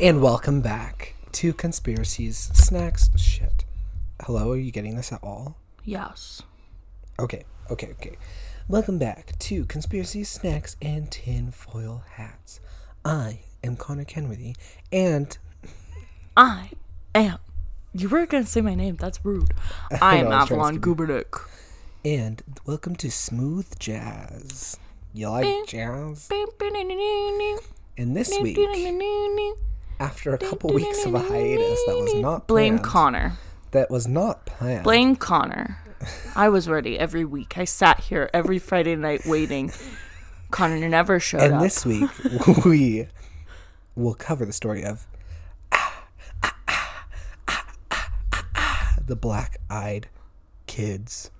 And welcome back to Conspiracies, Snacks, Shit. Hello, are you getting this at all? Yes. Okay, okay, okay. Welcome back to Conspiracies, Snacks, and Tinfoil Hats. I am Connor Kenworthy, and I am. You were gonna say my name. That's rude. I am know, I was trying to Avalon skip Gubernick. and welcome to Smooth Jazz. You like jazz? And this week, after a couple weeks of a hiatus that was not Blame planned, Connor. that was not planned. Blame Connor. I was ready every week. I sat here every Friday night waiting. Connor never showed And up. And this week, we will cover the story of the black eyed kids.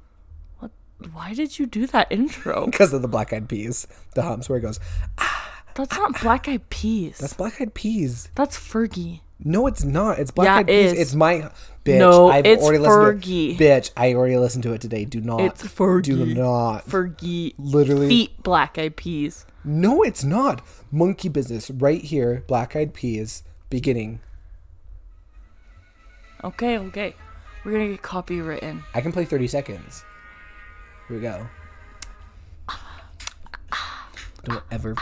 What? Why did you do that intro? Because of the black eyed peas. The humps where it goes, ah, That's not Black Eyed Peas. that's black eyed peas. That's Fergie. No, it's not. It's black Yeah, eyed it peas. is. It's my bitch. No, I've it's already listened to Fergie. it. Bitch, I already listened to it today. Do not. It's Fergie. Do not. Fergie. Literally. Feet Black Eyed Peas. No, it's not. Monkey business right here. Black eyed peas. Beginning. Okay, okay. We're gonna get copywritten. I can play 30 seconds. Here we go. Don't ever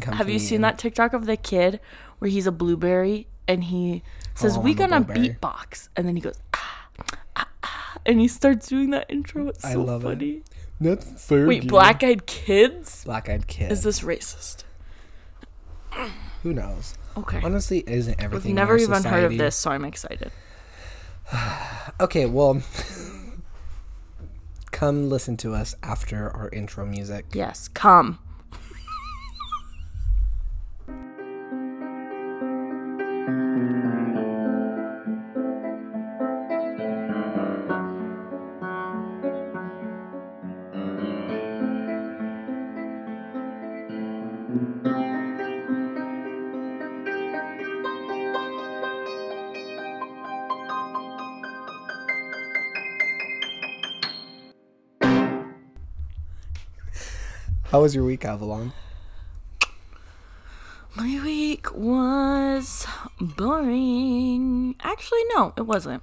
come Have you seen that TikTok of the kid where he's a blueberry and he says, Oh, "We I'm gonna beatbox," and then he goes, ah, ah, ah, and he starts doing that intro. It's so I love it. funny. That's Fergie. Wait, black eyed kids? Black eyed kids. Is this racist? Who knows? Okay. Honestly, isn't everything? In never even heard of this, so I'm excited. Okay, well, come listen to us after our intro music. Yes, come. Was your week, Avalon? My week was boring. Actually, no, it wasn't.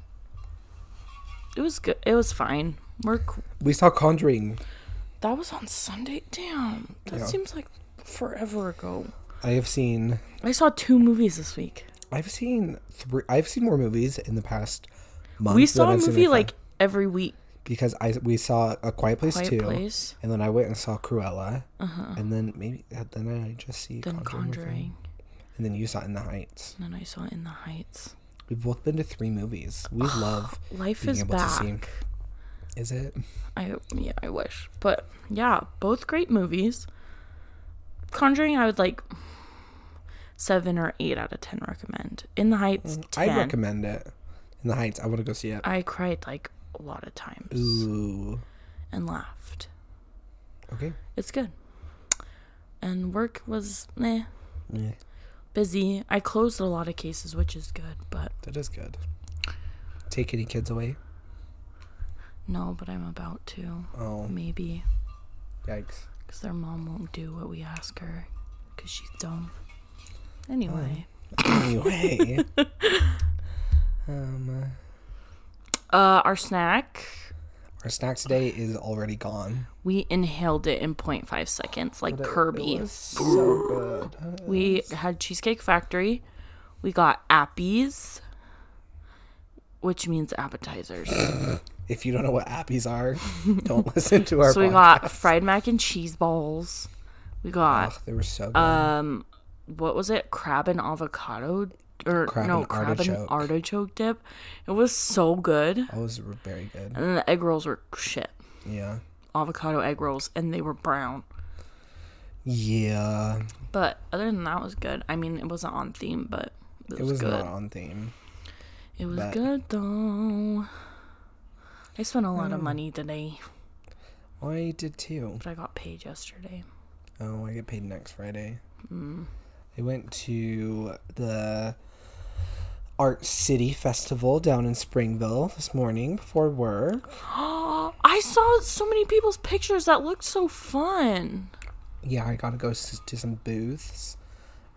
It was good. It was fine. Work. We saw Conjuring. That was on Sunday. Damn, that Yeah. seems like forever ago. I have seen. I saw two movies this week. I've seen three. I've seen more movies in the past month. we saw a movie like every week. Because I we saw a Quiet Place Quiet two, Place, and then I went and saw Cruella, and then maybe then I just see Uh-huh. then Conjuring. Conjuring, and then you saw In the Heights. and then I saw In the Heights. We've both been to three movies. We love Life being is able to see. back. Is it? I yeah, I wish, but yeah, both great movies. Conjuring, I would like seven or eight out of ten recommend. In the Heights, ten. I'd recommend it. In the Heights, I want to go see it. I cried like a lot of times Ooh. and laughed. Okay. It's good. And work was eh, Yeah, busy. I closed a lot of cases, which is good, but that is good. Take any kids away? no, but I'm about to. Oh, Maybe. yikes. Because their mom won't do what we ask her. Because she's dumb. Anyway. Anyway. um, uh, Uh, our snack, our snack today is already gone. we inhaled it in 0.5 seconds, like it- Kirby. It was so good. we had Cheesecake Factory. We got appies, which means appetizers. If you don't know what appies are, don't listen to our so we podcast. got fried mac and cheese balls. We got they were so good. um, what was it? Crab and avocado, or Crab no, and crab artichoke. and artichoke dip. It was so good. It was very good. And then the egg rolls were shit. Yeah. Avocado egg rolls, and they were brown. Yeah. But other than that, it was good. I mean, it wasn't on theme, but it was, It was good. not on theme. it was but- good though. I spent a lot Hmm. of money today, I did too. but I got paid yesterday. Oh, I get paid next Friday. Mm. I went to the Art City Festival down in Springville this morning before work. I saw so many people's pictures that looked so fun. Yeah, I got to go s- to some booths.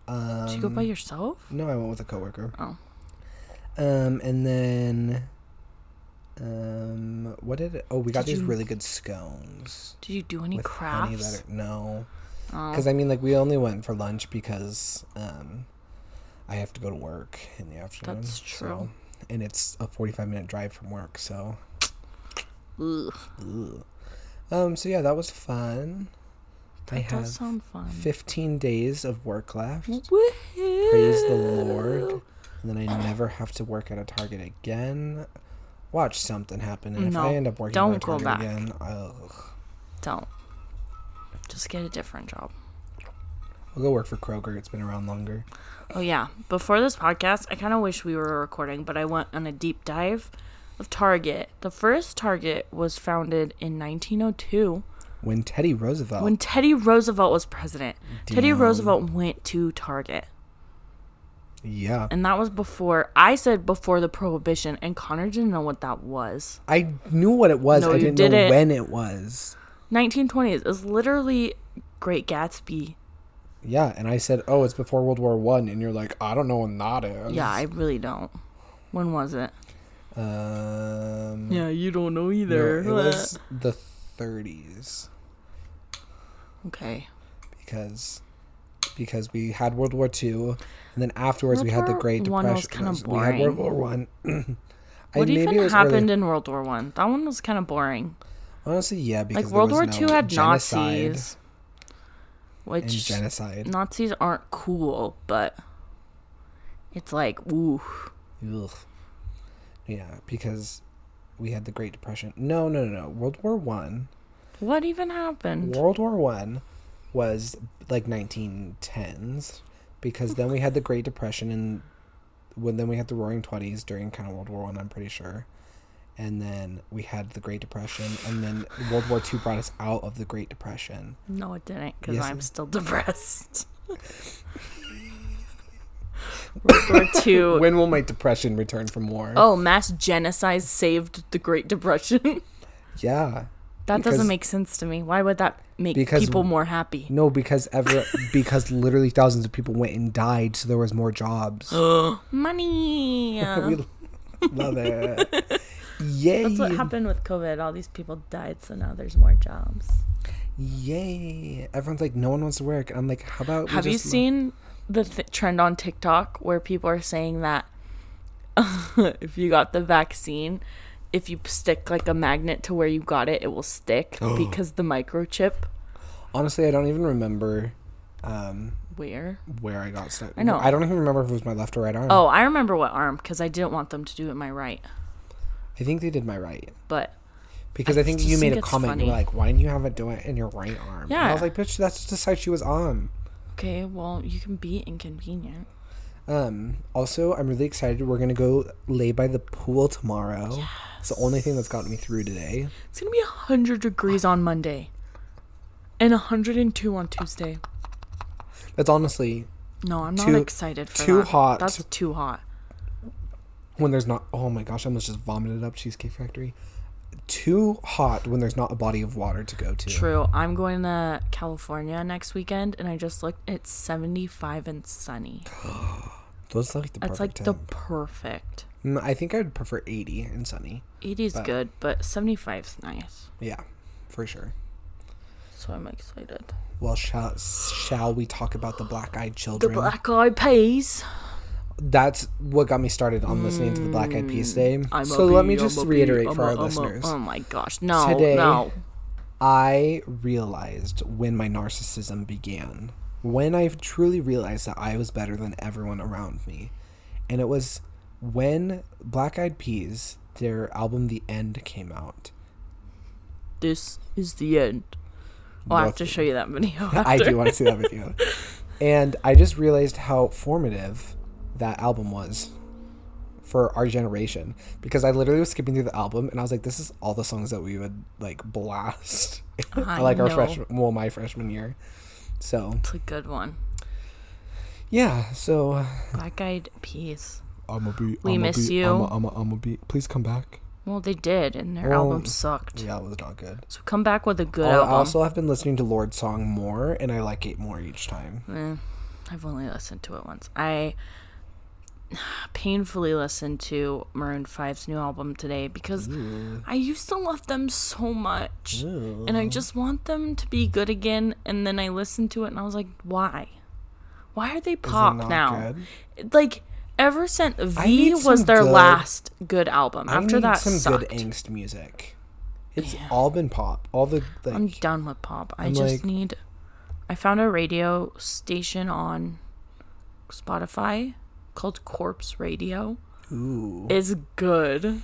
Um, Did you go by yourself? No, I went with a coworker. Oh. Um, and then, um, what did it? Oh, we got Did these you- really good scones Did you do any honey crafts? that are, no, Oh. because I mean, like we only went for lunch because um, I have to go to work in the afternoon. That's so- true. and it's a forty-five minute drive from work, so. Ugh, Ugh. Um. So yeah, that was fun. I that have sound fun. fifteen days of work left. Woohoo! Praise the Lord. And then I never have to work at a Target again. Watch something happen. And if I end up working don't at a go Target back. again, ugh. Don't. Just get a different job. I'll go work for Kroger. It's been around longer. Oh yeah. Before this podcast, I kind of wish we were recording, but I went on a deep dive of Target. The first Target was founded in 1902 When Teddy Roosevelt. when Teddy Roosevelt was president. Teddy Roosevelt went to Target. yeah. And that was before I said before the prohibition and Connor didn't know what that was. I knew what it was. No, I didn't know didn't. when it was. 1920s is literally Great Gatsby. Yeah, and I said, "Oh, it's before World War One," and you're like, "I don't know when that is." Yeah, I really don't. When was it? Um. Yeah, you don't know no, either. it was the 30s okay. because because we had World War Two, and then afterwards we had the War Great One was Depression. kinda we had World. War One. I- What maybe even happened early- in World War One? That one was kind of boring. Honestly, yeah, because Like there World was War no Two had genocide Nazis, and which genocide. Nazis aren't cool, but it's like ooh. Ugh. Yeah, because we had the Great Depression. No, no, no, no. World War One. What even happened? World War One was like 1910s because then we had the Great Depression and when then we had the Roaring Twenties during kind of World War One. I'm pretty sure. And then we had the Great Depression, and then World War Two brought us out of the Great Depression. No, it didn't, because Yes, I'm it- still depressed. World War Two. When will my depression return from war? Oh, mass genocide saved the Great Depression. yeah. that Because- doesn't make sense to me. Why would that make Because- people more happy? No, because ever because literally thousands of people went and died, so there was more jobs. Money. we love it. Yay! That's what happened with COVID. All these people died, so now there's more jobs. Yay! Everyone's like, no one wants to work. I'm like, how about? we Have you seen the th- trend on TikTok where people are saying that if you got the vaccine, if you stick like a magnet to where you got it, it will stick because the microchip. Honestly, I don't even remember um, Where? where I got stuck. I know. I don't even remember if it was my left or right arm. Oh, I remember what arm because I didn't want them to do it my right. I think they did my right But because I I, think you made think a comment. funny. You were like, why didn't you have it do it in your right arm? And I was like, bitch, that's just the side she was on. okay, well, you can be inconvenient. Um. Also, I'm really excited. We're gonna go lay by the pool tomorrow. It's the only thing that's gotten me through today. It's gonna be hundred degrees on Monday, and hundred and two on Tuesday. That's honestly No, I'm not Too- excited for too that. hot. That's too hot. When there's not. Oh my gosh! I almost just vomited up Cheesecake Factory. Too hot when there's not a body of water to go to. True. I'm going to California next weekend, and I just looked. It's 75 and sunny. Those like the That's like perfect the perfect. Mm, I think I'd prefer 80 and sunny. 80 is good, but 75 is nice. Yeah, for sure. So I'm excited. Well, shall shall we talk about the black eyed children The children? black eyed peas. That's what got me started on listening to the Black Eyed Peas today. Mm, I'm a so let me just I'm a bee, reiterate I'm for a- our I'm a- listeners. oh my gosh. No, Today- no. I realized when my narcissism began, when I truly realized that I was better than everyone around me. And it was when Black Eyed Peas, their album The End came out. This is the end. I'll have to Nothing. show you that video. I do want to see that video. And I just realized how formative that album was for our generation because I literally was skipping through the album and I was like, this is all the songs that we would like blast, I like our freshman, well, my freshman year. So It's a good one. yeah, so Black eyed peas. I'm gonna be. We I'ma miss be, you. I'm gonna I'm I'm be. Please come back. Well, they did, and their Well, album sucked. Yeah, it was not good. So come back with a good I album. also have been listening to Lorde's song more, and I like it more each time. Eh. I've only listened to it once. I painfully listened to Maroon 5's new album today because I used to love them so much. And I just want them to be good again. And then I listened to it and I was like, why? Why are they pop now? good? Like, ever since V was their good- last good album. After that, some sucked. good angst music. It's all been pop. All the like. I'm done with pop. I I'm just like- need. I found a radio station on Spotify called Corpse Radio. ooh, It's good.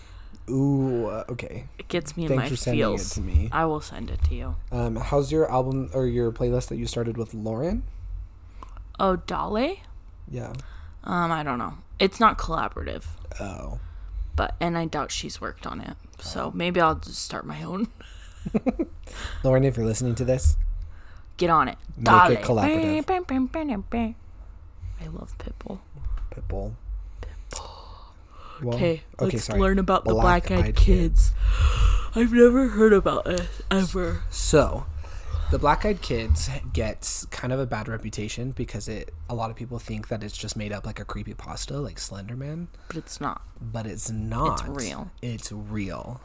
ooh. uh, okay. It gets me in Thanks my for sending feels. it to me. I will send it to you. Um, how's your album or your playlist that you started with Lauren? Oh, Dale? Yeah. Um, I don't know. It's not collaborative, Oh. but and I doubt she's worked on it. Oh. So maybe I'll just start my own. Lauren, if you're listening to this, Get on it. Make Dale. it collaborative. I love Pitbull. Pitbull. Well, Okay, okay, let's sorry. learn about the Black black-eyed Eyed kids. I've never heard about it ever. So, the Black Eyed Kids gets kind of a bad reputation because it a lot of people think that it's just made up like a creepy pasta like Slender Man, But it's not. but it's not. It's real. It's real.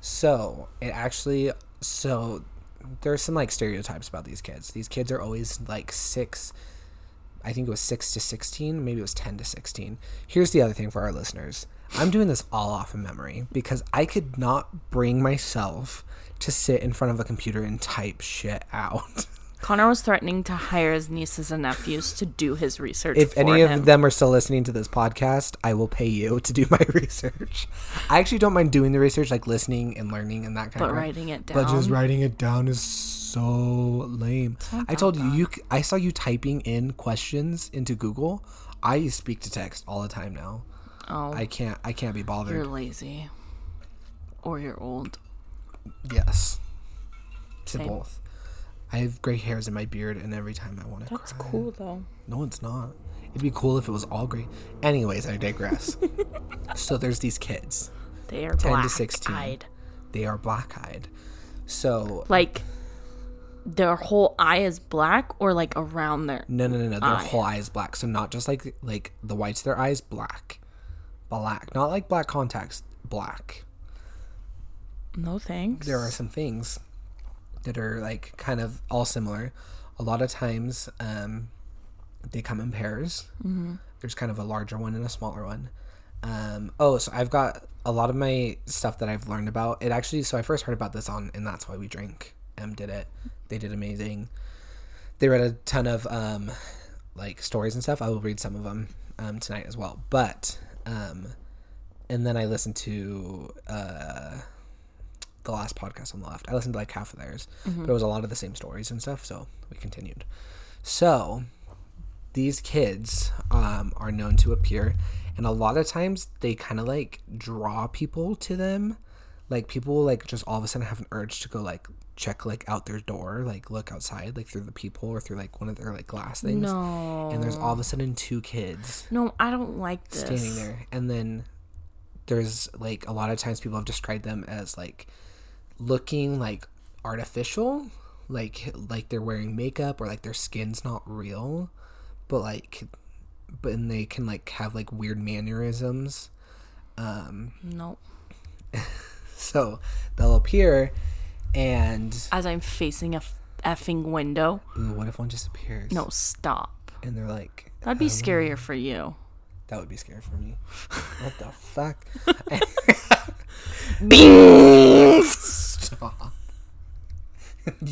So, it actually so there's some like stereotypes about these kids. These kids are always like 6 I think it was 6 to 16, maybe it was 10 to 16. Here's the other thing for our listeners. I'm doing this all off of memory because I could not bring myself to sit in front of a computer and type shit out. Connor was threatening to hire his nieces and nephews to do his research. If for any him. of them are still listening to this podcast, I will pay you to do my research. I actually don't mind doing the research, like listening and learning and that kind but of crap. writing it down. But just writing it down is so lame. I told you, you. c- I saw you typing in questions into Google. I speak to text all the time now. oh, I can't. I can't be bothered. you're lazy, or you're old. Yes, to Same. both. I have gray hairs in my beard, and every time I want to That's cool though. No, it's not. It'd be cool if it was all gray. Anyways, I digress. so there's these kids. They are 10 to black 16. eyed. They are black-eyed. So Like their whole eye is black, or like around their. No, no, no, no. Their eye. whole eye is black. So not just like like the whites of their eyes, black, black. Not like black contacts, black. No thanks. There are some things that are like kind of all similar. A lot of times, um, they come in pairs. Mm-hmm. There's kind of a larger one and a smaller one. Um, oh, so I've got a lot of my stuff that I've learned about. It actually, so I first heard about this on, and that's why we drink. M did it. They did amazing. They read a ton of um, like stories and stuff. I will read some of them um, tonight as well. But um, and then I listened to uh, the last podcast on the left. I listened to like half of theirs, but it was a lot of the same stories and stuff. So we continued. So these kids um, are known to appear, and a lot of times they kind of like draw people to them. Like people will like just all of a sudden have an urge to go like check like out their door, like look outside, like through the people or through like one of their like glass things. No. And there's all of a sudden two kids No, I don't like this. standing there and then there's like a lot of times people have described them as like looking like artificial like like they're wearing makeup or like their skin's not real but like but and they can like have like weird mannerisms um No. so they'll appear and As I'm facing a f- effing window. ooh, what if one just appears No, stop. and they're like That'd be scarier for you. that would be scary for me what the fuck Stop.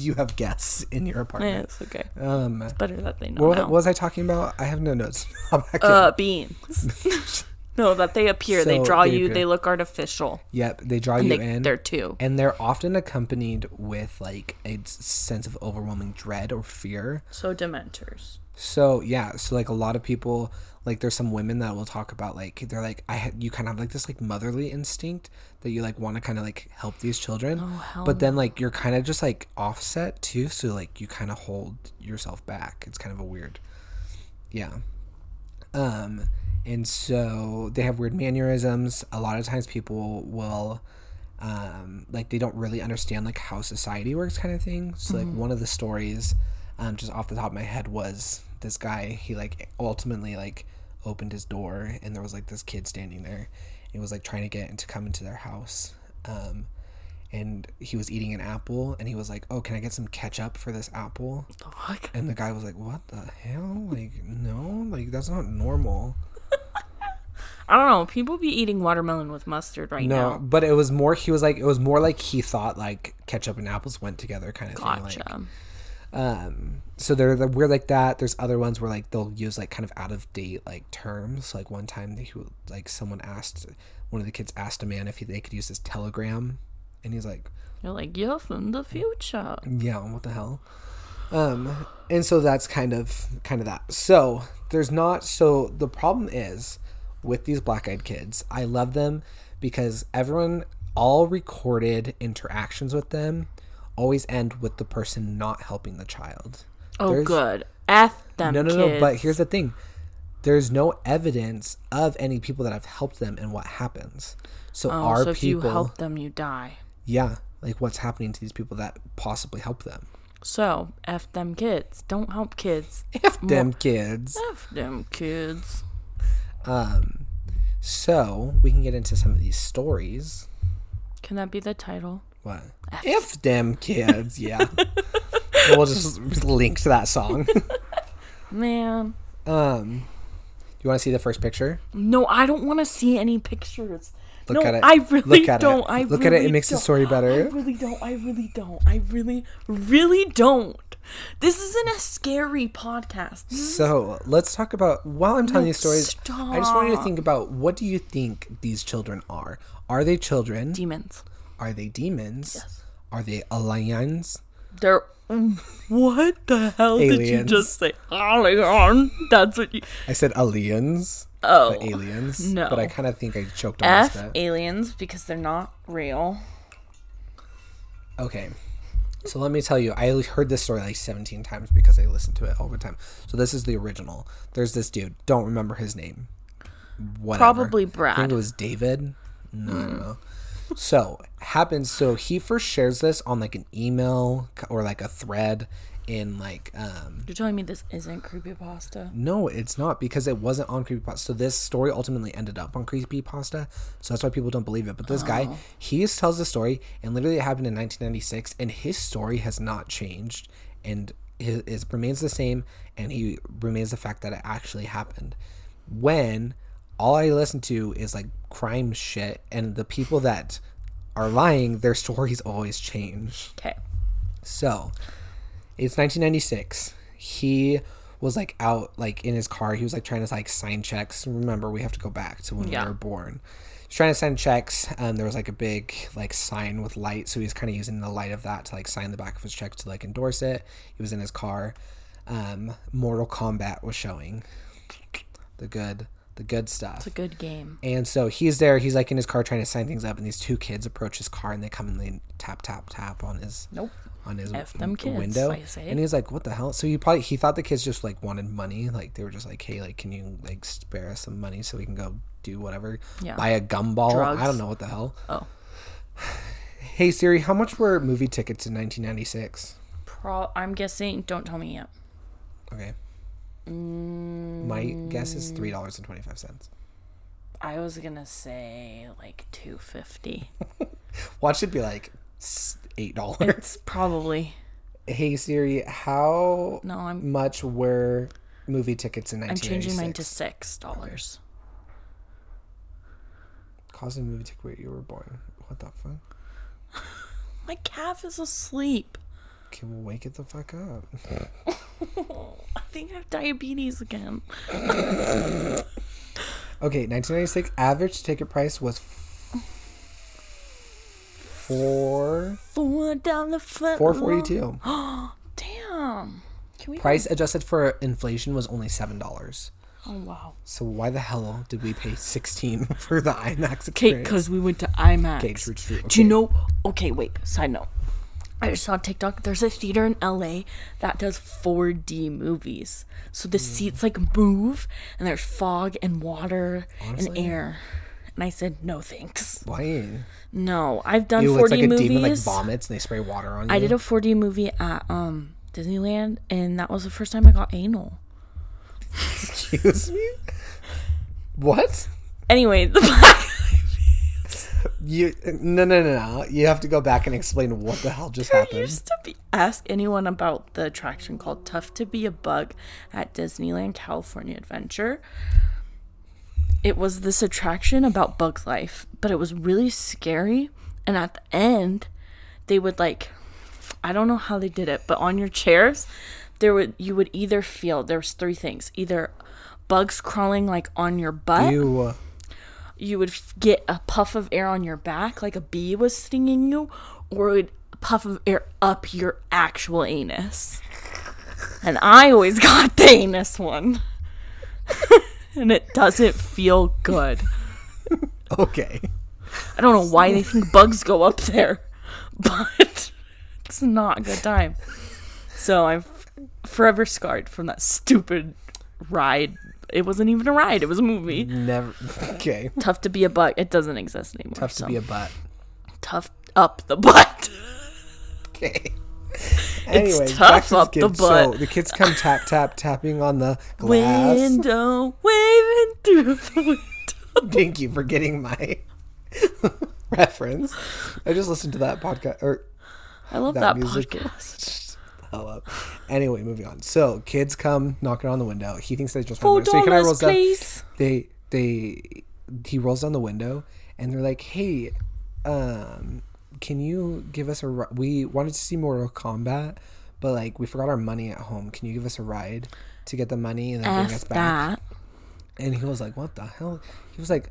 You have guests in your apartment. Yeah, it's okay. Um, Better that they know what, was I talking about? I have no notes. Uh, beans. no, that they appear. they draw they you. appear. They look artificial. yep, they draw And you they, in, they're two. and they're often accompanied with like a sense of overwhelming dread or fear. So dementors. So yeah, so like a lot of people, like there's some women that will talk about like they're like I had you kind of have like this like motherly instinct that you like want to kind of like help these children, Oh, but then like you're kind of just like offset too, so like you kind of hold yourself back. It's kind of a weird, yeah. Um, and so they have weird mannerisms. A lot of times people will, um, like they don't really understand like how society works, kind of thing. So like one of the stories, um, just off the top of my head was this guy he like ultimately like opened his door and there was like this kid standing there. He was like trying to get to come into their house. Um, and he was eating an apple and he was like, "Oh, can I get some ketchup for this apple?" Fuck. And the guy was like, "What the hell? Like, no, like that's not normal." I don't know. People be eating watermelon with mustard right No, now. No, but it was more. He was like, it was more like he thought like ketchup and apples went together, kind of thing. Like, Gotcha. Um, so they're the, we're like that. There's other ones where like they'll use like kind of out of date like terms. Like one time, they like someone asked one of the kids asked a man if he, they could use his telegram, and he's like, You're like, yes, in the future. yeah, what the hell? Um, and so that's kind of kind of that. So there's not. So the problem is with these black eyed kids. I love them because everyone, all recorded interactions with them, always end with the person not helping the child. Oh, There's- good. F them No, no, kids. no. But here's the thing. There's no evidence of any people that have helped them and what happens. So Oh, are so if you people, help them, you die. yeah, like what's happening to these people that possibly help them? So, F them kids. Don't help kids. F them kids. F them kids. Um, so we can get into some of these stories. Can that be the title? What? F them kids, yeah. we'll just link to that song. Man. Um, you want to see the first picture? No, I don't want to see any pictures. Look no, at it. I really Look at don't. it. I Look really at it. It makes the don't. story better. I really don't. I really don't. I really, really don't. This isn't a scary podcast. So let's talk about. While I'm telling No, you stories, I just want you to think about what do you think these children are? Are they children? Demons. Are they demons? Yes. Are they aliens? They're. Um, what the hell did you just say? Alien. That's what you. I said aliens. Oh. aliens. no. But I kind of think I choked on F bit. aliens because they're not real. Okay. So let me tell you, I heard this story like 17 times because I listened to it all the time. So this is the original. There's this dude. Don't remember his name. Whatever. Probably Brad. I think it was David. No, I don't know. So happens. So he first shares this on like an email or like a thread in like um You're telling me this isn't creepypasta? no, it's not because it wasn't on Creepypasta. So this story ultimately ended up on Creepypasta. So that's why people don't believe it. But this guy, he just tells the story, and literally it happened in 1996, and his story has not changed, and his, it remains the same, and he remains the fact that it actually happened. When all I listen to is like crime shit, and the people that are lying, their stories always change. Okay. So, it's 1996. He was like out like in his car. He was like trying to like sign checks. Remember, we have to go back to when Yeah. we were born. He's trying to sign checks. Um, there was like a big like sign with light, so he was kind of using the light of that to like sign the back of his check to like endorse it. He was in his car. Um, Mortal Kombat was showing the good, the good stuff. It's a good game. And so he's there. He's like in his car trying to sign things up, and these two kids approach his car and they come and they tap tap tap on his Nope. on his F them w- kids, window. And he's like, "What the hell?" So he probably he thought the kids just like wanted money. Like they were just like, "Hey, like can you like spare us some money so we can go do whatever? Yeah. Buy a gumball? Drugs. I don't know what the hell." Oh. Hey Siri, how much were movie tickets in 1996? Pro- I'm guessing. Don't tell me yet. Okay. Mm. My guess is three dollars and twenty five cents. I was gonna say like two fifty. Watch it be like eight dollars. It's probably hey Siri, how no. I'm much were movie tickets in I'm changing mine to six dollars. Cost of a movie ticket where you were born. What the fuck? My calf is asleep. Okay, well, wake it the fuck up. I think I have diabetes again. Okay, 1996 average ticket price was f- four Four dollar four forty two. Damn. Can we? Price adjusted for inflation was only seven dollars. Oh wow. So why the hell did we pay sixteen for the IMAX Okay, experience? because we went to IMAX. Okay, true, true, Do you know? Okay, wait. Side note. I just saw TikTok. There's a theater in LA that does 4D movies. So the seats like move, and there's fog and water Honestly? and air. And I said no thanks. why? No, I've done Ew, 4D it's like a movies. demon like vomits and they spray water on you. I did a 4D movie at um Disneyland, and that was the first time I got anal. Excuse me. What? Anyway, the black You no no no no. You have to go back and explain what the hell just There happened. used to be ask anyone about the attraction called Tough to Be a Bug at Disneyland California Adventure. It was this attraction about Bug's life, but it was really scary. And at the end, they would like I don't know how they did it, but on your chairs, there would you would either feel there's three things. Either bugs crawling like on your butt, You you would get a puff of air on your back like a bee was stinging you or it would puff of air up your actual anus. And i always got the anus one. And it doesn't feel good. Okay? i don't know why they think bugs go up there but it's not a good time. So i'm f- forever scarred from that stupid ride it wasn't even a ride it was a movie Never. Okay. tough to be a butt. it doesn't exist anymore Tough to so. be a butt. tough up the butt. Okay. Anyways, tough back to the up the kids. So butt. the kids come tap tap tapping on the glass. Window waving through the window. Thank you for getting my reference. I just listened to that podcast or I love that, that, music. podcast. Hell up. Anyway, moving on. So kids come knocking on the window. He thinks they just want Four to. So he kind of dollars, rolls down. please. They they he rolls down the window and they're like, "Hey, um, can you give us a? ri- We wanted to see Mortal Kombat, but like we forgot our money at home. Can you give us a ride to get the money and then bring us back?" that. And he was like, "What the hell?" He was like,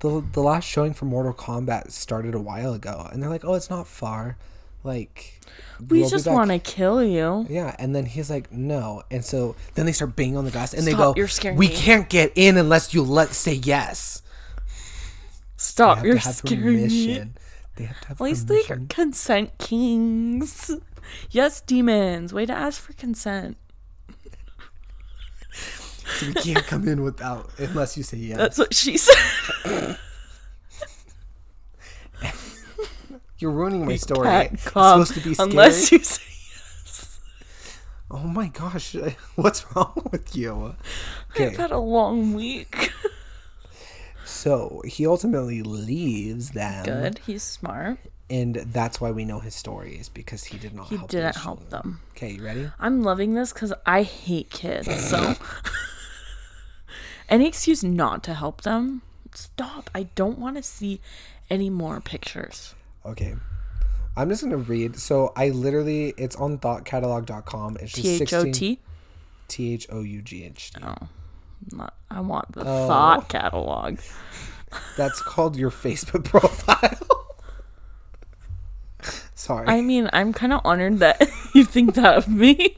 "the The last showing for Mortal Kombat started a while ago," and they're like, "Oh, it's not far. Like, We we'll just want to kill you. Yeah, and then he's like, "No," and so then they start banging on the glass, and they go, you're scaring "We me." can't get in unless you let say yes." Stop, you're scaring me. They have to have At least they are consent kings. Yes, demons. Way to ask for consent. So we can't come in without unless you say yes. That's what she said. You're ruining my story. It's supposed to be scary. unless you say yes. Oh my gosh, what's wrong with you? I've had a long week. so he ultimately leaves them. Good. He's smart. And that's why we know his story is because he did not He help didn't help children. them. Okay, you ready? I'm loving this because I hate kids. So, any excuse not to help them, stop. I don't want to see any more pictures. Okay. I'm just gonna read. So I literally, it's on thoughtcatalog.com. It's just T H O 16 T. T H O U G H T. Oh, not. I want the Oh. thought catalog. That's called your Facebook profile. Sorry. I mean, I'm kind of honored that you think that of me.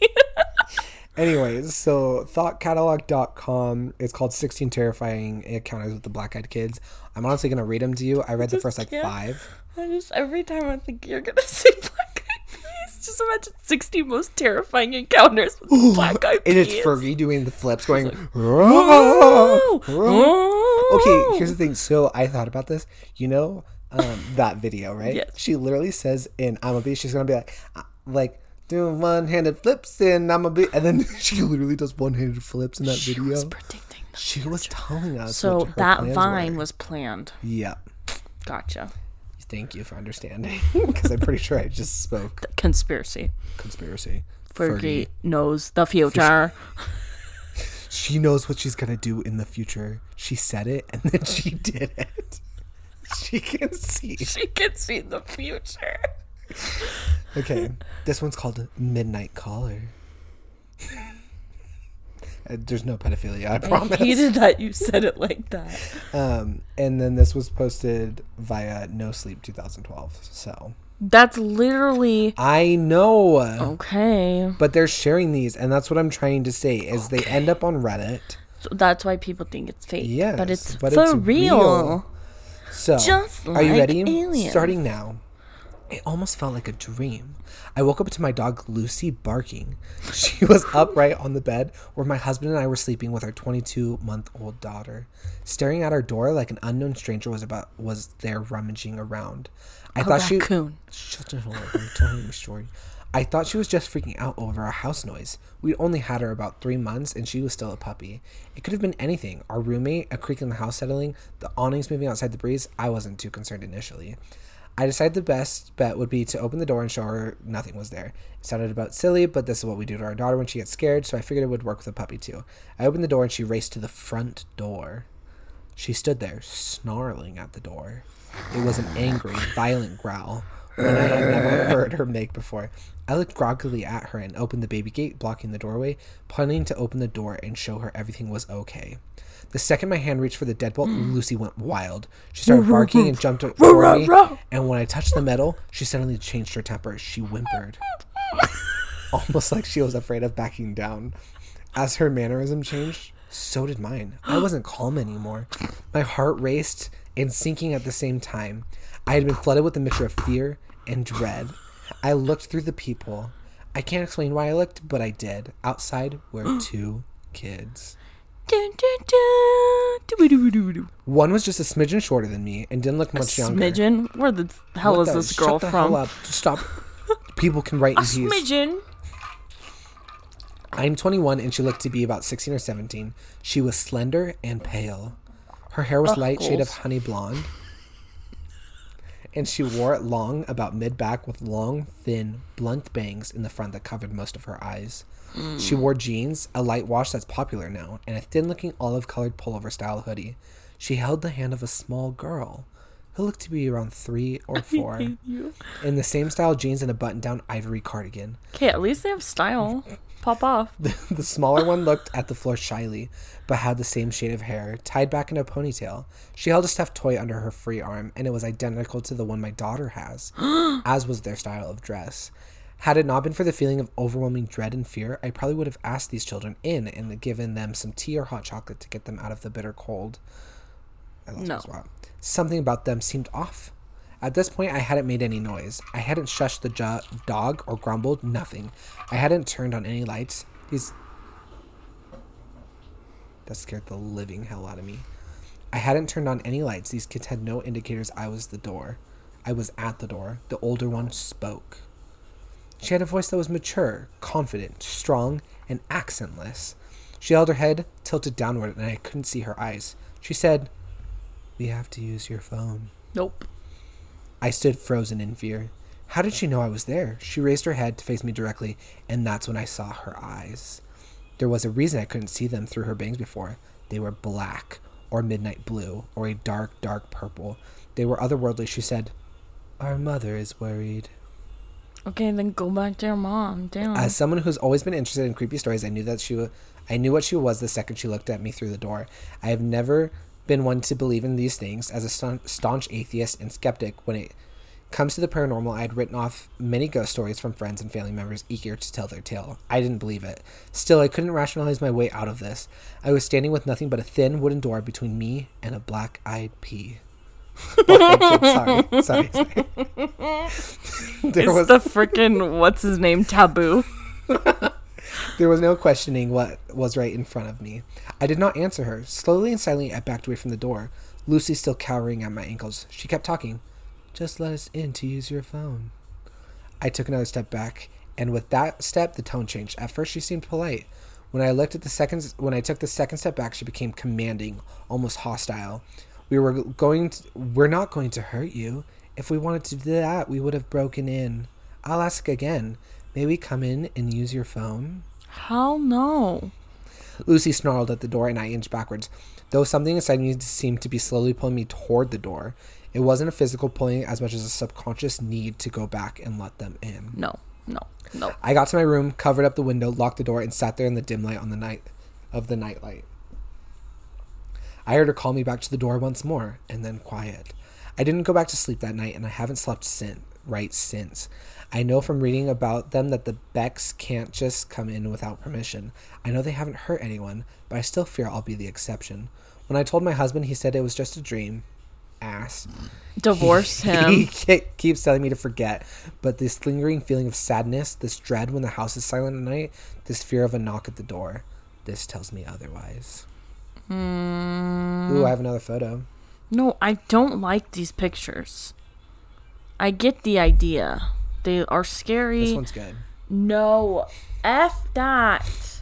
Anyways, so thoughtcatalog.com is called 16 Terrifying Encounters with the Black Eyed Kids. I'm honestly going to read them to you. I read the first like can't. five. I just every time I think you're gonna say black eyed peas, just imagine 60 most terrifying encounters with the black eyed And peas. it's Fergie doing the flips going. Oh, Okay, here's the thing. So I thought about this. You know um, that video, right? Yes. She literally says in I'm a Beast, she's to be like, uh, like, doing one handed flips and I'm a Beast. And then she literally does one handed flips in that She video. was predicting. She was telling us. So that vine were. was planned. Yeah. Gotcha. Thank you for understanding. Because I'm pretty sure I just spoke Conspiracy. conspiracy. Fergie knows the future. She knows what she's gonna do in the future. She said it and then she did it. She can see. she can see the future. Okay, this one's called Midnight Caller. Uh, There's no pedophilia, I promise. I hated that you said it like that. Um, and then this was posted via No Sleep 2012. So That's literally I know, okay. but they're sharing these, and that's what I'm trying to say. Is they end up on Reddit. So that's why people think it's fake. Yes, but it's but for it's real. real. So, Just are you ready? aliens. Starting now. It almost felt like a dream. I woke up to my dog Lucy barking. She was upright on the bed where my husband and I were sleeping with our 22 month old daughter, staring at our door like an unknown stranger was about was there rummaging around. I A thought she raccoon. Shut the hell up! I'm telling you a story. I thought she was just freaking out over a house noise. We'd only had her about three months and she was still a puppy. It could have been anything our roommate, a creak in the house settling, the awnings moving outside the breeze. I wasn't too concerned initially. I decided the best bet would be to open the door and show her nothing was there. It sounded about silly, but this is what we do to our daughter when she gets scared, so I figured it would work with a puppy too. I opened the door and she raced to the front door. She stood there, snarling at the door. It was an angry, violent growl, one I had never heard her make before. I looked groggily at her and opened the baby gate, blocking the doorway, planning to open the door and show her everything was okay. The second my hand reached for the deadbolt, Lucy went wild. She started barking and jumped toward me, and when I touched the metal, she suddenly changed her temper. She whimpered, almost like she was afraid of backing down. As her mannerism changed, so did mine. I wasn't calm anymore. My heart raced and sinking at the same time. I had been flooded with a mixture of fear and dread. I looked through the people. I can't explain why I looked, but I did. Outside were two kids. One was just a smidgen shorter than me and didn't look much younger. Smidgen? Where the hell What is the- this girl shut the from? Hell up. Stop. People can write A in smidgen. I'm 21 and she looked to be about 16 or 17. She was slender and pale. Her hair was Ugh, light shade of honey blonde. And she wore it long, about mid back, with long, thin, blunt bangs in the front that covered most of her eyes. She wore jeans, a light wash that's popular now, and a thin looking olive colored pullover style hoodie. She held the hand of a small girl who looked to be around three or four in the same style jeans and a button down ivory cardigan. Okay, at least they have style. Pop off. The smaller one looked at the floor shyly, but had the same shade of hair, tied back in a ponytail. She held a stuffed toy under her free arm, and it was identical to the one my daughter has, as was their style of dress. Had it not been for the feeling of overwhelming dread and fear, I probably would have asked these children in and given them some tea or hot chocolate to get them out of the bitter cold. I lost my No. spot. Something about them seemed off. At this point, I hadn't made any noise. I hadn't shushed the jo- dog or grumbled, nothing. I hadn't turned on any lights. These. That scared the living hell out of me. I hadn't turned on any lights. These kids had no indicators I was the door. I was at the door. The older one spoke. She had a voice that was mature, confident, strong, and accentless. She held her head tilted downward, and I couldn't see her eyes. She said, We have to use your phone. Nope. I stood frozen in fear. How did she know I was there? She raised her head to face me directly, and that's when I saw her eyes. There was a reason I couldn't see them through her bangs before. They were black, or midnight blue, or a dark, dark purple. They were otherworldly. She said, Our mother is worried. Okay, then go back to your mom. Damn. As someone who's always been interested in creepy stories, I knew that she I knew what she was the second she looked at me through the door. I have never been one to believe in these things. As a staunch atheist and skeptic, when it comes to the paranormal, I had written off many ghost stories from friends and family members eager to tell their tale. I didn't believe it. Still, I couldn't rationalize my way out of this. I was standing with nothing but a thin wooden door between me and a black-eyed pea. sorry, sorry, sorry. there it's was the freaking what's his name taboo. There was no questioning what was right in front of me. I did not answer her. Slowly and silently, I backed away from the door. Lucy still cowering at my ankles. She kept talking. Just let us in to use your phone. I took another step back, and with that step, the tone changed. At first, she seemed polite. When I looked at the second, when I took the second step back, she became commanding, almost hostile. We were going. To, we're not going to hurt you. If we wanted to do that, we would have broken in. I'll ask again. May we come in and use your phone? Hell no. Lucy snarled at the door, and I inched backwards. Though something inside me seemed to be slowly pulling me toward the door, it wasn't a physical pulling as much as a subconscious need to go back and let them in. No. No. No. I got to my room, covered up the window, locked the door, and sat there in the dim light on the night of the nightlight. I heard her call me back to the door once more, and then quiet. I didn't go back to sleep that night, and I haven't slept since. Right since. I know from reading about them that the BEKs can't just come in without permission. I know they haven't hurt anyone, but I still fear I'll be the exception. When I told my husband, he said it was just a dream. Ass. Divorce he him. He keeps telling me to forget, but this lingering feeling of sadness, this dread when the house is silent at night, this fear of a knock at the door, this tells me otherwise. Mm, Ooh, I have another photo. no, I don't like these pictures. I get the idea. They are scary. This one's good. No, f that,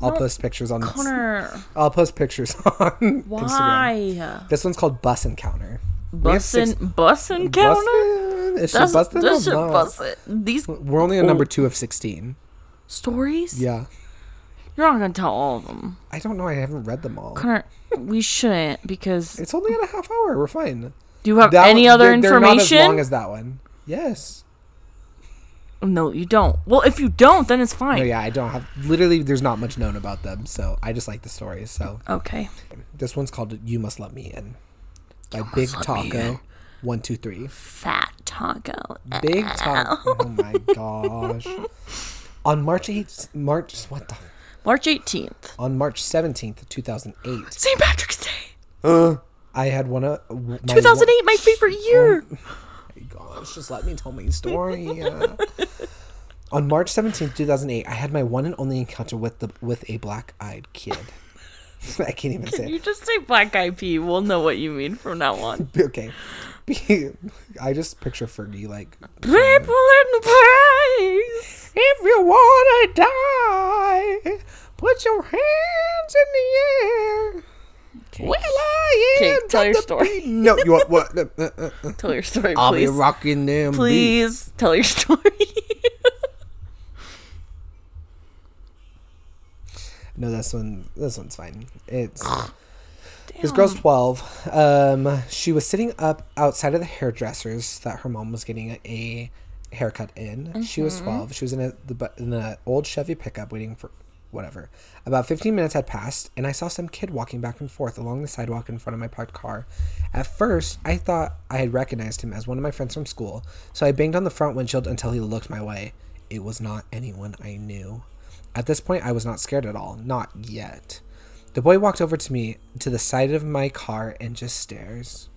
I'll No, post pictures on. Connor. I'll post pictures on Instagram. Why? This one's called Bus Encounter. We have six- Bussin' bussin' counter. Bussin'? Is she That's bustin' this should not? bust it. These We're only on number two of sixteen. stories. Yeah, You're not gonna tell all of them, I don't know. I haven't read them all. Connor. we shouldn't because. It's only at a half hour. We're fine. Do you have That any one- other they're- They're not as long as that one. Yes. no, you don't. Well, if you don't, then it's fine. No, yeah, I don't have. Literally, there's not much known about them, so I just like the stories. So Okay. this one's called "You Must Let Me In" by Big Taco. One, two, three. Fat taco. Big Taco. Oh my gosh. On March 8th, March what the? March 18th. On March 17th, 2008, St. Patrick's Day. I had one of my 2008, my favorite year. Oh my gosh, just let me tell my story. Uh, on March 17th, 2008, I had my one and only encounter with the with a black-eyed kid. I can't even say You it. just say black eyed pea. We'll know what you mean from now on. Okay. I just picture Fergie like People in the place. If you wanna die, put your hands in the air. Okay. Well, I Okay, tell your story. beat- No, you want what? Uh, uh, uh, uh. Tell your story, I'll be please. rocking them. beats. Please tell your story. No, this one. This one's fine. It's this girl's twelve. Um, she was sitting up outside of the hairdressers that her mom was getting a, haircut in. She was twelve. She was in a the in an old Chevy pickup waiting for whatever. About fifteen minutes had passed, and I saw some kid walking back and forth along the sidewalk in front of my parked car. At first, I thought I had recognized him as one of my friends from school, so I banged on the front windshield until he looked my way. It was not anyone I knew. At this point, I was not scared at all. Not yet. The boy walked over to me to the side of my car and just stares.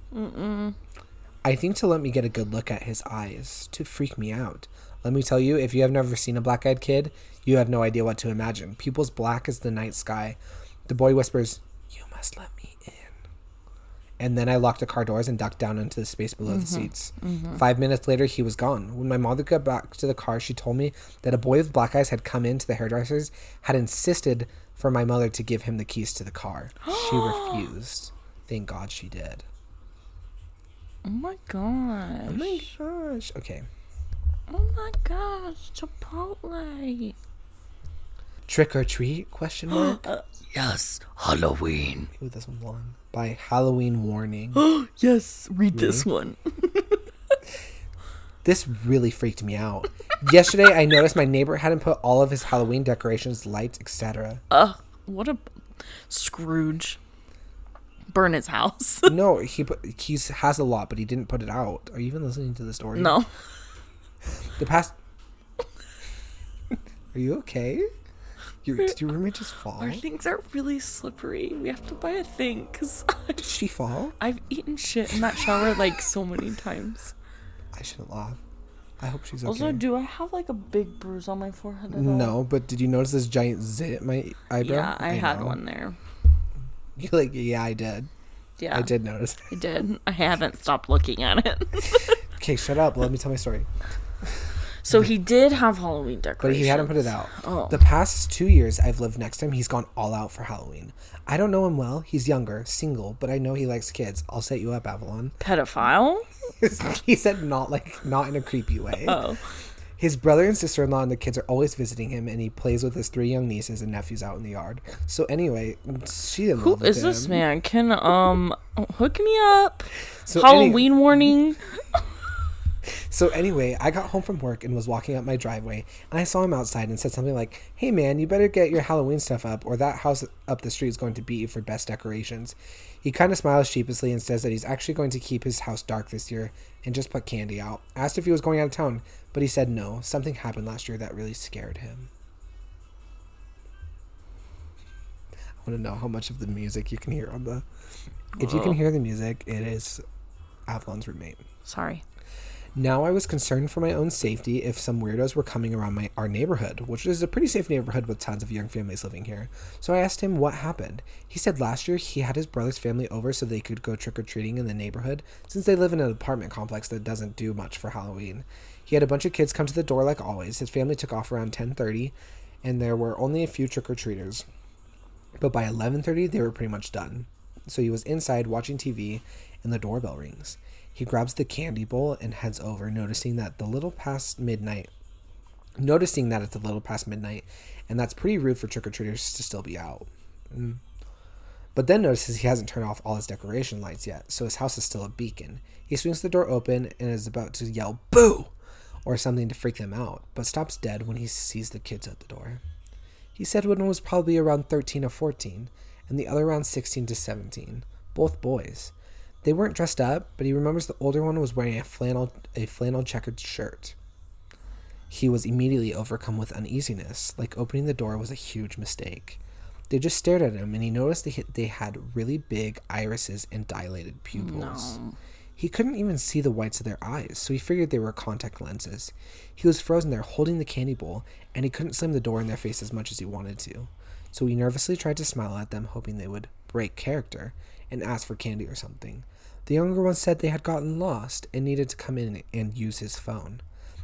I think to let me get a good look at his eyes, to freak me out. Let me tell you, if you have never seen a black eyed kid, you have no idea what to imagine. Pupils black as the night sky. The boy whispers, You must let me in. And then I locked the car doors and ducked down into the space below the mm-hmm. seats. Mm-hmm. Five minutes later, he was gone. When my mother got back to the car, she told me that a boy with black eyes had come into the hairdressers, had insisted for my mother to give him the keys to the car. She refused. Thank God she did. oh my Oh my gosh. Okay. Oh my gosh. Chipotle. Trick or treat? Question mark. Yes. Halloween. Ooh, this one's long. By Halloween Warning. Oh yes. Read this one. this really freaked me out. Yesterday, I noticed my neighbor hadn't put all of his Halloween decorations, lights, etc. Ugh. What a Scrooge. Burn his house. No, he put he has a lot, but he didn't put it out. Are you even listening to the story? no. The past. Are you okay? You, did your roommate just fall? Our things are really slippery. We have to buy a thing because Did she fall? I've eaten shit in that shower like so many times. I shouldn't laugh. I hope she's okay. Also, do I have like a big bruise on my forehead at all? no, but did you notice this giant zit in my eyebrow? Yeah, I, had know. one there. You're like, yeah, I did. Yeah, I did notice. I did. I haven't stopped looking at it. Okay, shut up. Let me tell my story. so he did have Halloween decorations. But he hadn't put it out. Oh. The past two years I've lived next to him, he's gone all out for Halloween. I don't know him well. He's younger, single, but I know he likes kids. I'll set you up, Avalon. Pedophile? he said not like not in a creepy way. Oh. His brother and sister in law and the kids are always visiting him, and he plays with his three young nieces and nephews out in the yard. So anyway, she in Who is this man? Can um hook me up? So any- Halloween warning. So anyway, I got home from work and was walking up my driveway, and I saw him outside and said something like, "Hey man, you better get your Halloween stuff up, or that house up the street is going to beat you for best decorations." He kind of smiles sheepishly and says that he's actually going to keep his house dark this year and just put candy out. I asked if he was going out of town, but he said no. Something happened last year that really scared him. I want to know how much of the music you can hear on the. If you can hear the music, it is Avalon's roommate. Sorry. Now I was concerned for my own safety if some weirdos were coming around my our neighborhood, which is a pretty safe neighborhood with tons of young families living here. So I asked him what happened. He said last year he had his brother's family over so they could go trick or treating in the neighborhood since they live in an apartment complex that doesn't do much for Halloween. He had a bunch of kids come to the door like always. His family took off around 10:30 and there were only a few trick-or-treaters. But by 11:30 they were pretty much done. So he was inside watching TV and the doorbell rings. He grabs the candy bowl and heads over, noticing that the little past midnight noticing that it's a little past midnight, and that's pretty rude for trick or treaters to still be out. Mm. But then notices he hasn't turned off all his decoration lights yet, so his house is still a beacon. He swings the door open and is about to yell, Boo! or something to freak them out, but stops dead when he sees the kids at the door. He said one was probably around 13 or 14, and the other around 16 to 17, both boys. They weren't dressed up, but he remembers the older one was wearing a flannel a flannel checkered shirt. He was immediately overcome with uneasiness, like opening the door was a huge mistake. They just stared at him, and he noticed they, they had really big irises and dilated pupils. No. He couldn't even see the whites of their eyes, so he figured they were contact lenses. He was frozen there holding the candy bowl, and he couldn't slam the door in their face as much as he wanted to. So he nervously tried to smile at them, hoping they would break character and ask for candy or something. The younger one said they had gotten lost and needed to come in and use his phone.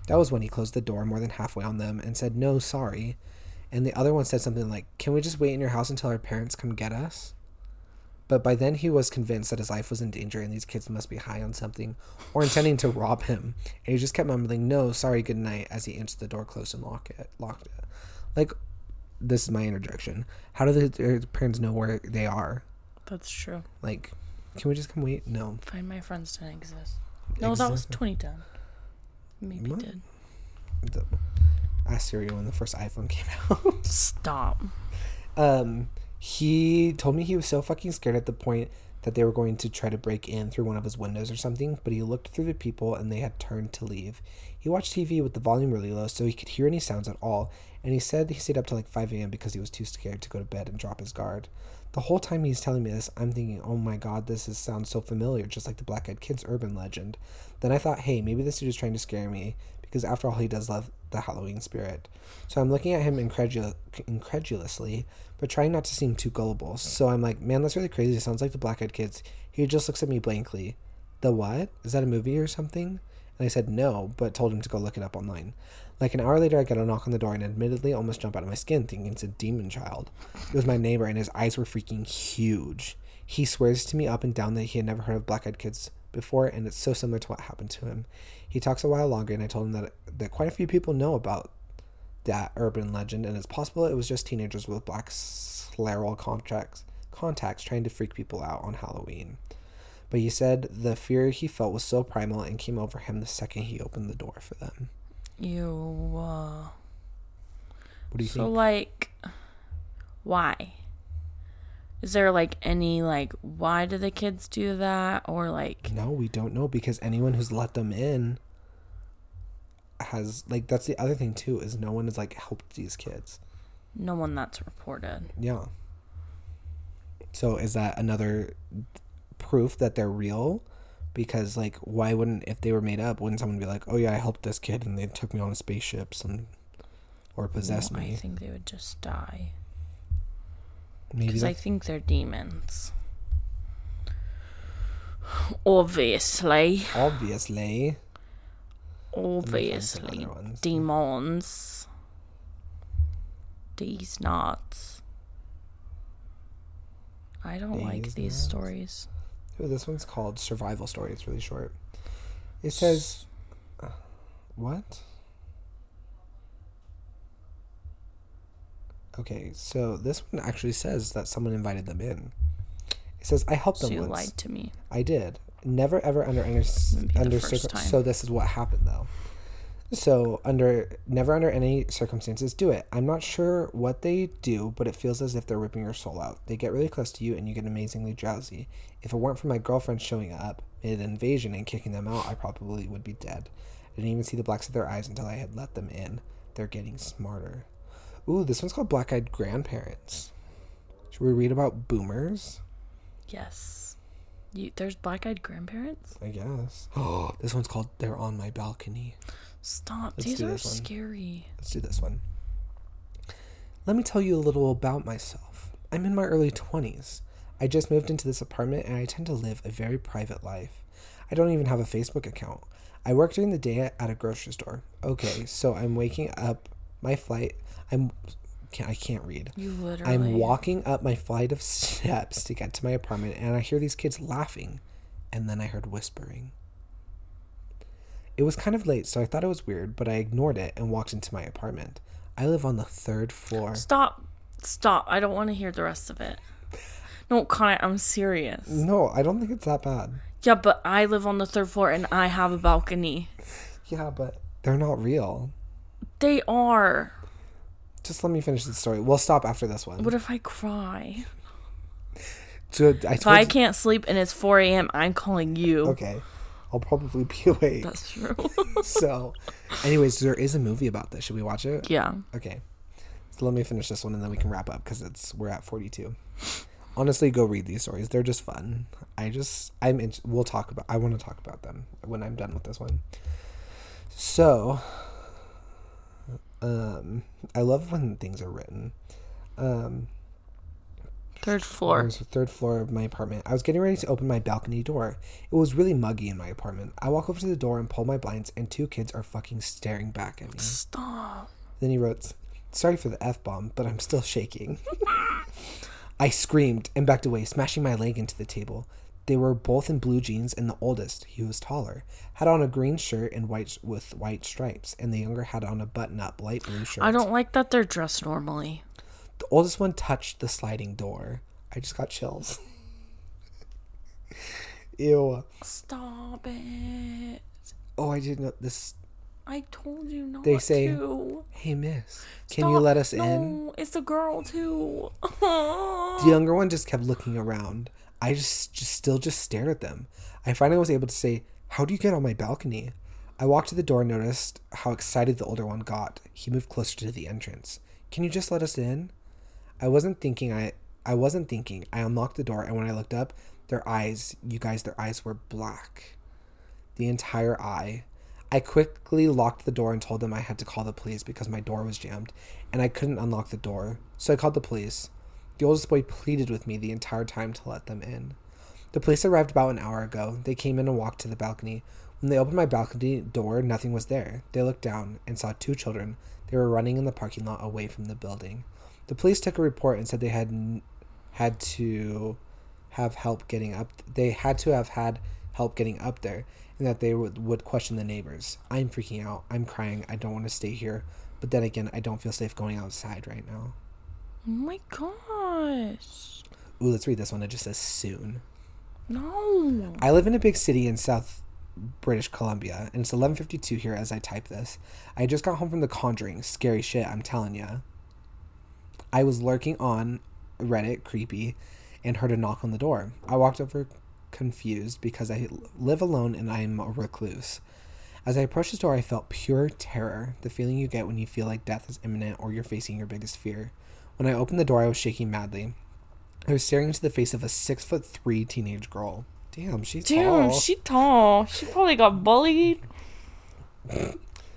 That was when he closed the door more than halfway on them and said, No, sorry. And the other one said something like, Can we just wait in your house until our parents come get us? But by then he was convinced that his life was in danger and these kids must be high on something or intending to rob him. And he just kept mumbling, No, sorry, good night, as he answered the door closed and locked it. Locked it. Like, this is my interjection. How do the, parents know where they are? That's true. Like, can we just come wait? No. Find my friends didn't exist. No, that was Exactly. 2010. Maybe What? did. The, ask Siri when the first iPhone came out. Stop. um, he told me he was so fucking scared at the point that they were going to try to break in through one of his windows or something, but he looked through the people and they had turned to leave. He watched TV with the volume really low so he could hear any sounds at all, and he said he stayed up till like 5 a.m. because he was too scared to go to bed and drop his guard. The whole time he's telling me this, I'm thinking, oh my god, this is, sounds so familiar, just like the Black Eyed Kids urban legend. Then I thought, hey, maybe this dude is trying to scare me, because after all, he does love the Halloween spirit. So I'm looking at him incredul- incredulously, but trying not to seem too gullible. So I'm like, man, that's really crazy. It sounds like the Black Eyed Kids. He just looks at me blankly. The what? Is that a movie or something? And I said no, but told him to go look it up online. Like an hour later, I got a knock on the door and admittedly almost jump out of my skin, thinking it's a demon child. It was my neighbor, and his eyes were freaking huge. He swears to me up and down that he had never heard of Black Eyed Kids before, and it's so similar to what happened to him. He talks a while longer, and I told him that that quite a few people know about that urban legend, and it's possible it was just teenagers with black scleral contacts, contacts trying to freak people out on Halloween. But he said the fear he felt was so primal and came over him the second he opened the door for them. You. Uh, What do you so think? like, why? Is there like any like why do the kids do that or like No, we don't know because anyone who's let them in has like that's the other thing too is no one has like helped these kids. no one that's reported? Yeah. So is that another proof that they're real? Because like why wouldn't if they were made up, wouldn't someone be like, Oh yeah, I helped this kid and they took me on a spaceship some or possessed No, I think they would just die Maybe because I think they're demons. Obviously, obviously. Let me find some obviously, demons. These knots I don't like These these nuts. stories. This one's called Survival Story. It's really short. It says, uh, what? Okay, so this one actually says that someone invited them in. It says, I helped So them you once. lied to me. I did. Never ever under under, Wouldn't be the under circum- so this is what happened though. So under never under any circumstances do it. I'm not sure what they do, but it feels as if they're ripping your soul out. They get really close to you and you get amazingly drowsy. If it weren't for my girlfriend showing up, mid invasion and kicking them out, I probably would be dead. I didn't even see the blacks of their eyes until I had let them in. They're getting smarter. Ooh, this one's called Black Eyed Grandparents. Should we read about boomers? Yes. You, there's black-eyed grandparents. I guess. Oh, this one's called "They're on My Balcony." Stop. Let's These are scary. Let's do this one. Let me tell you a little about myself. I'm in my early 20s. I just moved into this apartment and I tend to live a very private life. I don't even have a Facebook account. I work during the day at a grocery store. Okay, so I'm waking up my flight. I'm can't, I can't read. You literally. I'm walking up my flight of steps to get to my apartment and I hear these kids laughing and then I heard whispering. It was kind of late, so I thought it was weird, but I ignored it and walked into my apartment. I live on the third floor. Stop. Stop. I don't want to hear the rest of it. No, Connor, I'm serious. No, I don't think it's that bad. Yeah, but I live on the third floor and I have a balcony. Yeah, but they're not real. They are. Just let me finish the story. We'll stop after this one. What if I cry? So I If I you- can't sleep and it's 4 a.m., I'm calling you. Okay. I'll probably be awake. That's true. so, anyways, there is a movie about this. Should we watch it? yeah. Okay. So let me finish this one and then we can wrap up because it's we're at 42. Honestly, go read these stories. They're just fun. I just I'm in, we'll talk about I want to talk about them when I'm done with this one. So, um I love when things are written. Um Third It floor. was the third floor of my apartment. I was getting ready to open my balcony door. It was really muggy in my apartment. I walk over to the door and pull my blinds, and two kids are fucking staring back at me. Stop. Then he wrote, Sorry for the F bomb, but I'm still shaking. I screamed and backed away, smashing my leg into the table. They were both in blue jeans, and the oldest, he was taller, had on a green shirt and white with white stripes, and the younger had on a button-up light blue shirt. I don't like that they're dressed normally. The oldest one touched the sliding door. I just got chills. Ew. Stop it. Oh, I didn't know this. I told you not to. They say, to. Hey, miss, can Stop. you let us in? No, it's a girl too. The younger one just kept looking around. I just, just still just stared at them. I finally was able to say, How do you get on my balcony? I walked to the door and noticed how excited the older one got. He moved closer to the entrance. Can you just let us in? I wasn't thinking I I wasn't thinking. I unlocked the door and when I looked up, their eyes, you guys, their eyes were black. The entire eye. I quickly locked the door and told them I had to call the police because my door was jammed and I couldn't unlock the door. So I called the police. The oldest boy pleaded with me the entire time to let them in. The police arrived about an hour ago. They came in and walked to the balcony. When they opened my balcony door, nothing was there. They looked down and saw two children. They were running in the parking lot away from the building. The police took a report and said they had had to have help getting up. They had to have had help getting up there, and that they would, would question the neighbors. I'm freaking out. I'm crying. I don't want to stay here. But then again, I don't feel safe going outside right now. oh my gosh. Ooh, let's read this one. It just says soon. No. I live in a big city in South British Columbia, and it's 11:52 here as I type this. I just got home from The Conjuring. Scary shit, I'm telling ya. I was lurking on Reddit, creepy, and heard a knock on the door. I walked over confused because I live alone and I'm a recluse. As I approached the door, I felt pure terror, the feeling you get when you feel like death is imminent or you're facing your biggest fear. When I opened the door, I was shaking madly. I was staring into the face of a six foot three teenage girl. Damn, she's Damn, tall. she tall. She probably got bullied.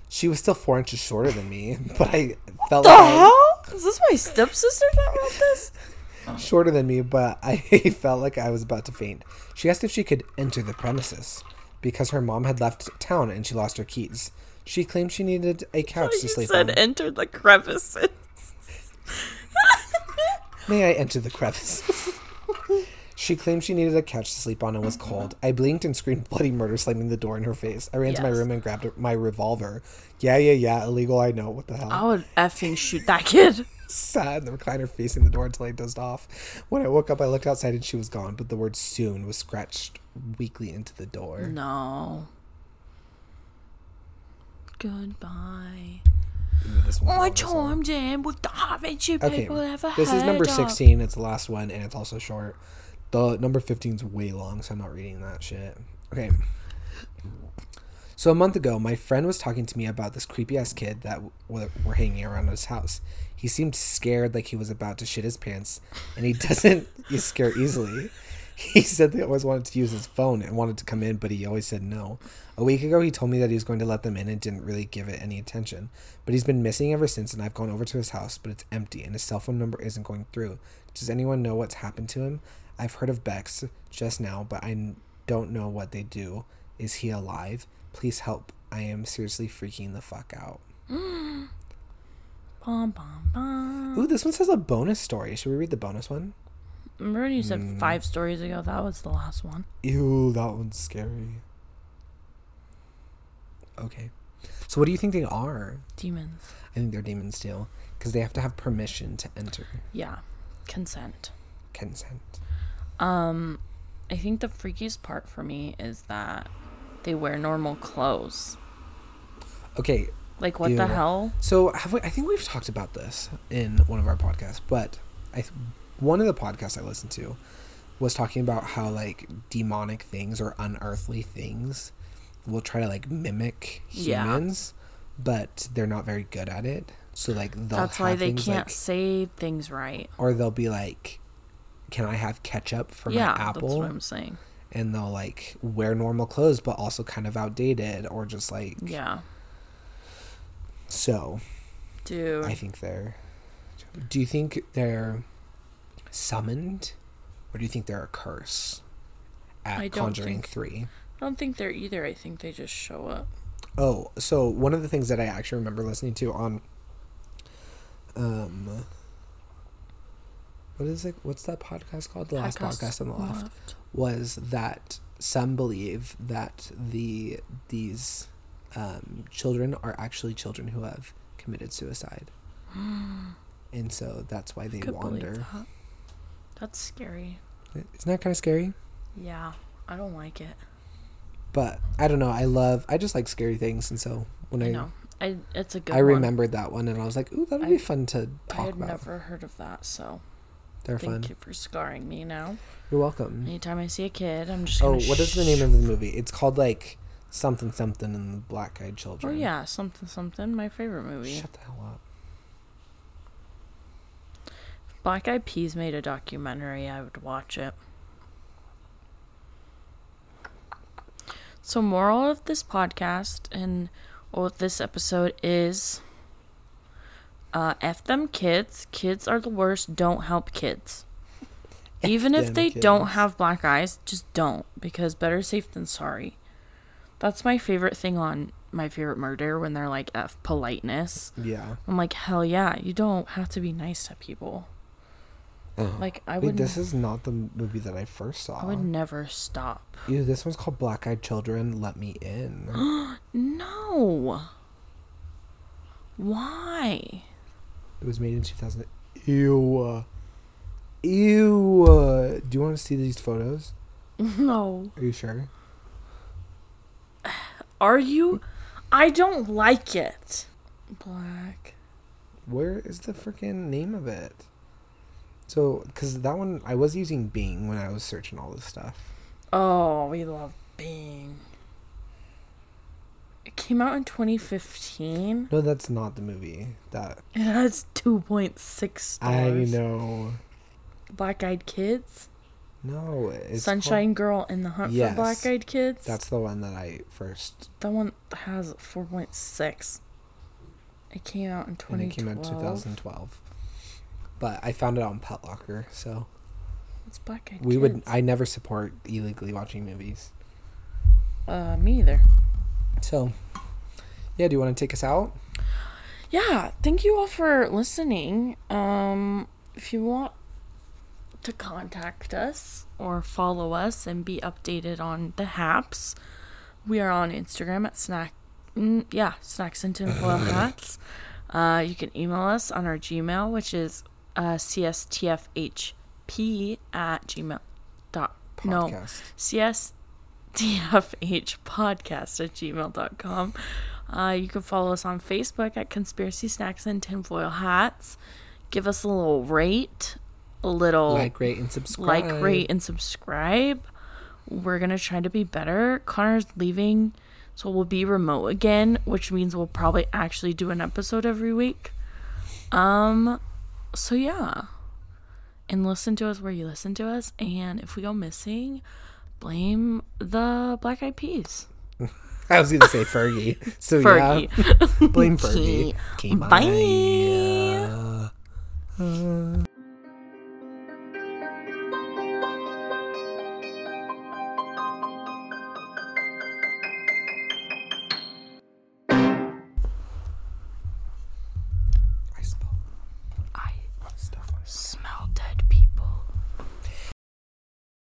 She was still four inches shorter than me, but I felt The like hell? Is this my stepsister that wrote this? shorter than me, but I felt like I was about to faint. She asked if she could enter the premises because her mom had left town and she lost her keys. She claimed she needed a couch to sleep said on. enter the crevices. May I enter the crevice? she claimed she needed a couch to sleep on and was cold. I blinked and screamed bloody murder, slamming the door in her face. I ran to my room and grabbed my revolver. Yeah, yeah, yeah, illegal, I know. What the hell? I would effing shoot that kid. sat in the recliner facing the door until I dozed off. When I woke up, I looked outside and she was gone, but the word soon was scratched weakly into the door. No. Goodbye. One's I charmed him with the haven't you Okay, people ever this is number heard of? 16. It's the last one, and it's also short. The number 15 is way long, so I'm not reading that shit. Okay. So a month ago, my friend was talking to me about this creepy ass kid that w- were hanging around his house. He seemed scared, like he was about to shit his pants, and he doesn't scare easily. He said they always wanted to use his phone and wanted to come in, but he always said no. A week ago, he told me that he was going to let them in and didn't really give it any attention. But he's been missing ever since, and I've gone over to his house, but it's empty, and his cell phone number isn't going through. Does anyone know what's happened to him? I've heard of BEKs just now, but I don't know what they do. Is he alive? Please help. I am seriously freaking the fuck out. Bum, bum, bum. Ooh, this one says a bonus story. Should we read the bonus one? Remember when you said Mm. five stories ago? That was the last one. Ew, that one's scary. Okay. So what do you think they are? Demons. I think they're demons too. Because they have to have permission to enter. Yeah. Consent. Consent. Um, I think the freakiest part for me is that they wear normal clothes. Okay, Like what the hell? So have we, I think we've talked about this in one of our podcasts, but I th- one of the podcasts I listened to was talking about how like demonic things or unearthly things will try to like mimic Yeah. humans, but they're not very good at it. So like they'll That's why they can't like- say things right. or they'll be like, "Can I have ketchup for yeah, my that's apple?" what I'm saying. and they'll like wear normal clothes, but also kind of outdated or just like Yeah, so. dude. I think they're. Do you think they're summoned, or do you think they're a curse? At I Conjuring think- Three. I don't think they're either. I think they just show up. Oh, so one of the things that I actually remember listening to on, um, what is it? What's that podcast called? The last podcast on the left. was that some believe that the these um, children are actually children who have committed suicide, and so that's why they wander. that. That's scary. Isn't that kind of scary? Yeah, I don't like it. But I don't know. I love. I just like scary things, and so when I I know. I it's a good. I one. remembered that one, and I was like, "Ooh, that'd be fun to I talk had about." never heard of that, so They're thank fun. you for scarring me now. You're welcome. Anytime I see a kid, I'm just Oh, what is the name of the movie? It's called like something something and the Black Eyed children. Oh yeah, something something. My favorite movie. Shut the hell up. Black Eyed Peas made a documentary. I would watch it. So, moral of this podcast and well, this episode is uh, F them kids. Kids are the worst. Don't help kids. Even if they don't have black eyes, just don't because better safe than sorry. That's my favorite thing on my favorite murder when they're like F politeness. Yeah. I'm like, hell yeah, you don't have to be nice to people. Like I would this is not the movie that I first saw. I would never stop. Ew, this one's called Black Eyed Children. Let me in. No. Why? It was made in 2000. Ew. uh, Ew. Do you want to see these photos? No. Are you sure? Are you? I don't like it. Black. Where is the freaking name of it? So, because that one, I was using Bing when I was searching all this stuff. Oh, we love Bing. It came out in 2015. No, that's not the movie. That It has 2.6 stars. I know. Black Eyed Kids. No, it's Sunshine called- Girl and the Hunt Yes. for Black Eyed Kids. That's the one that I first. That one has 4.6. It came out in And it 2012. came out in 2012. But I found it on Putlocker, so It's Black Eyed we Kids. would. I never support illegally watching movies. Uh, me either. So, yeah. Do you want to take us out? Yeah, thank you all for listening. Um, if you want to contact us or follow us and be updated on the haps, we are on Instagram at snack. Mm, yeah, snacks and tinfoil hats. Uh, you can email us on our Gmail, which is uh, cstfhp at gmail dot no Podcast. CSTFH podcast at gmail.com. Uh, you can follow us on Facebook at Conspiracy Snacks and Tinfoil Hats. Give us a little rate, a little Like, rate, and subscribe. like, rate, and subscribe. We're going to try to be better. Connor's leaving, so we'll be remote again, which means we'll probably actually do an episode every week. Um, so yeah. And listen to us where you listen to us. And if we go missing, blame the Black Eyed Peas. I was gonna say Fergie. So Fergie. yeah, blame Fergie. Bye. bye. Uh,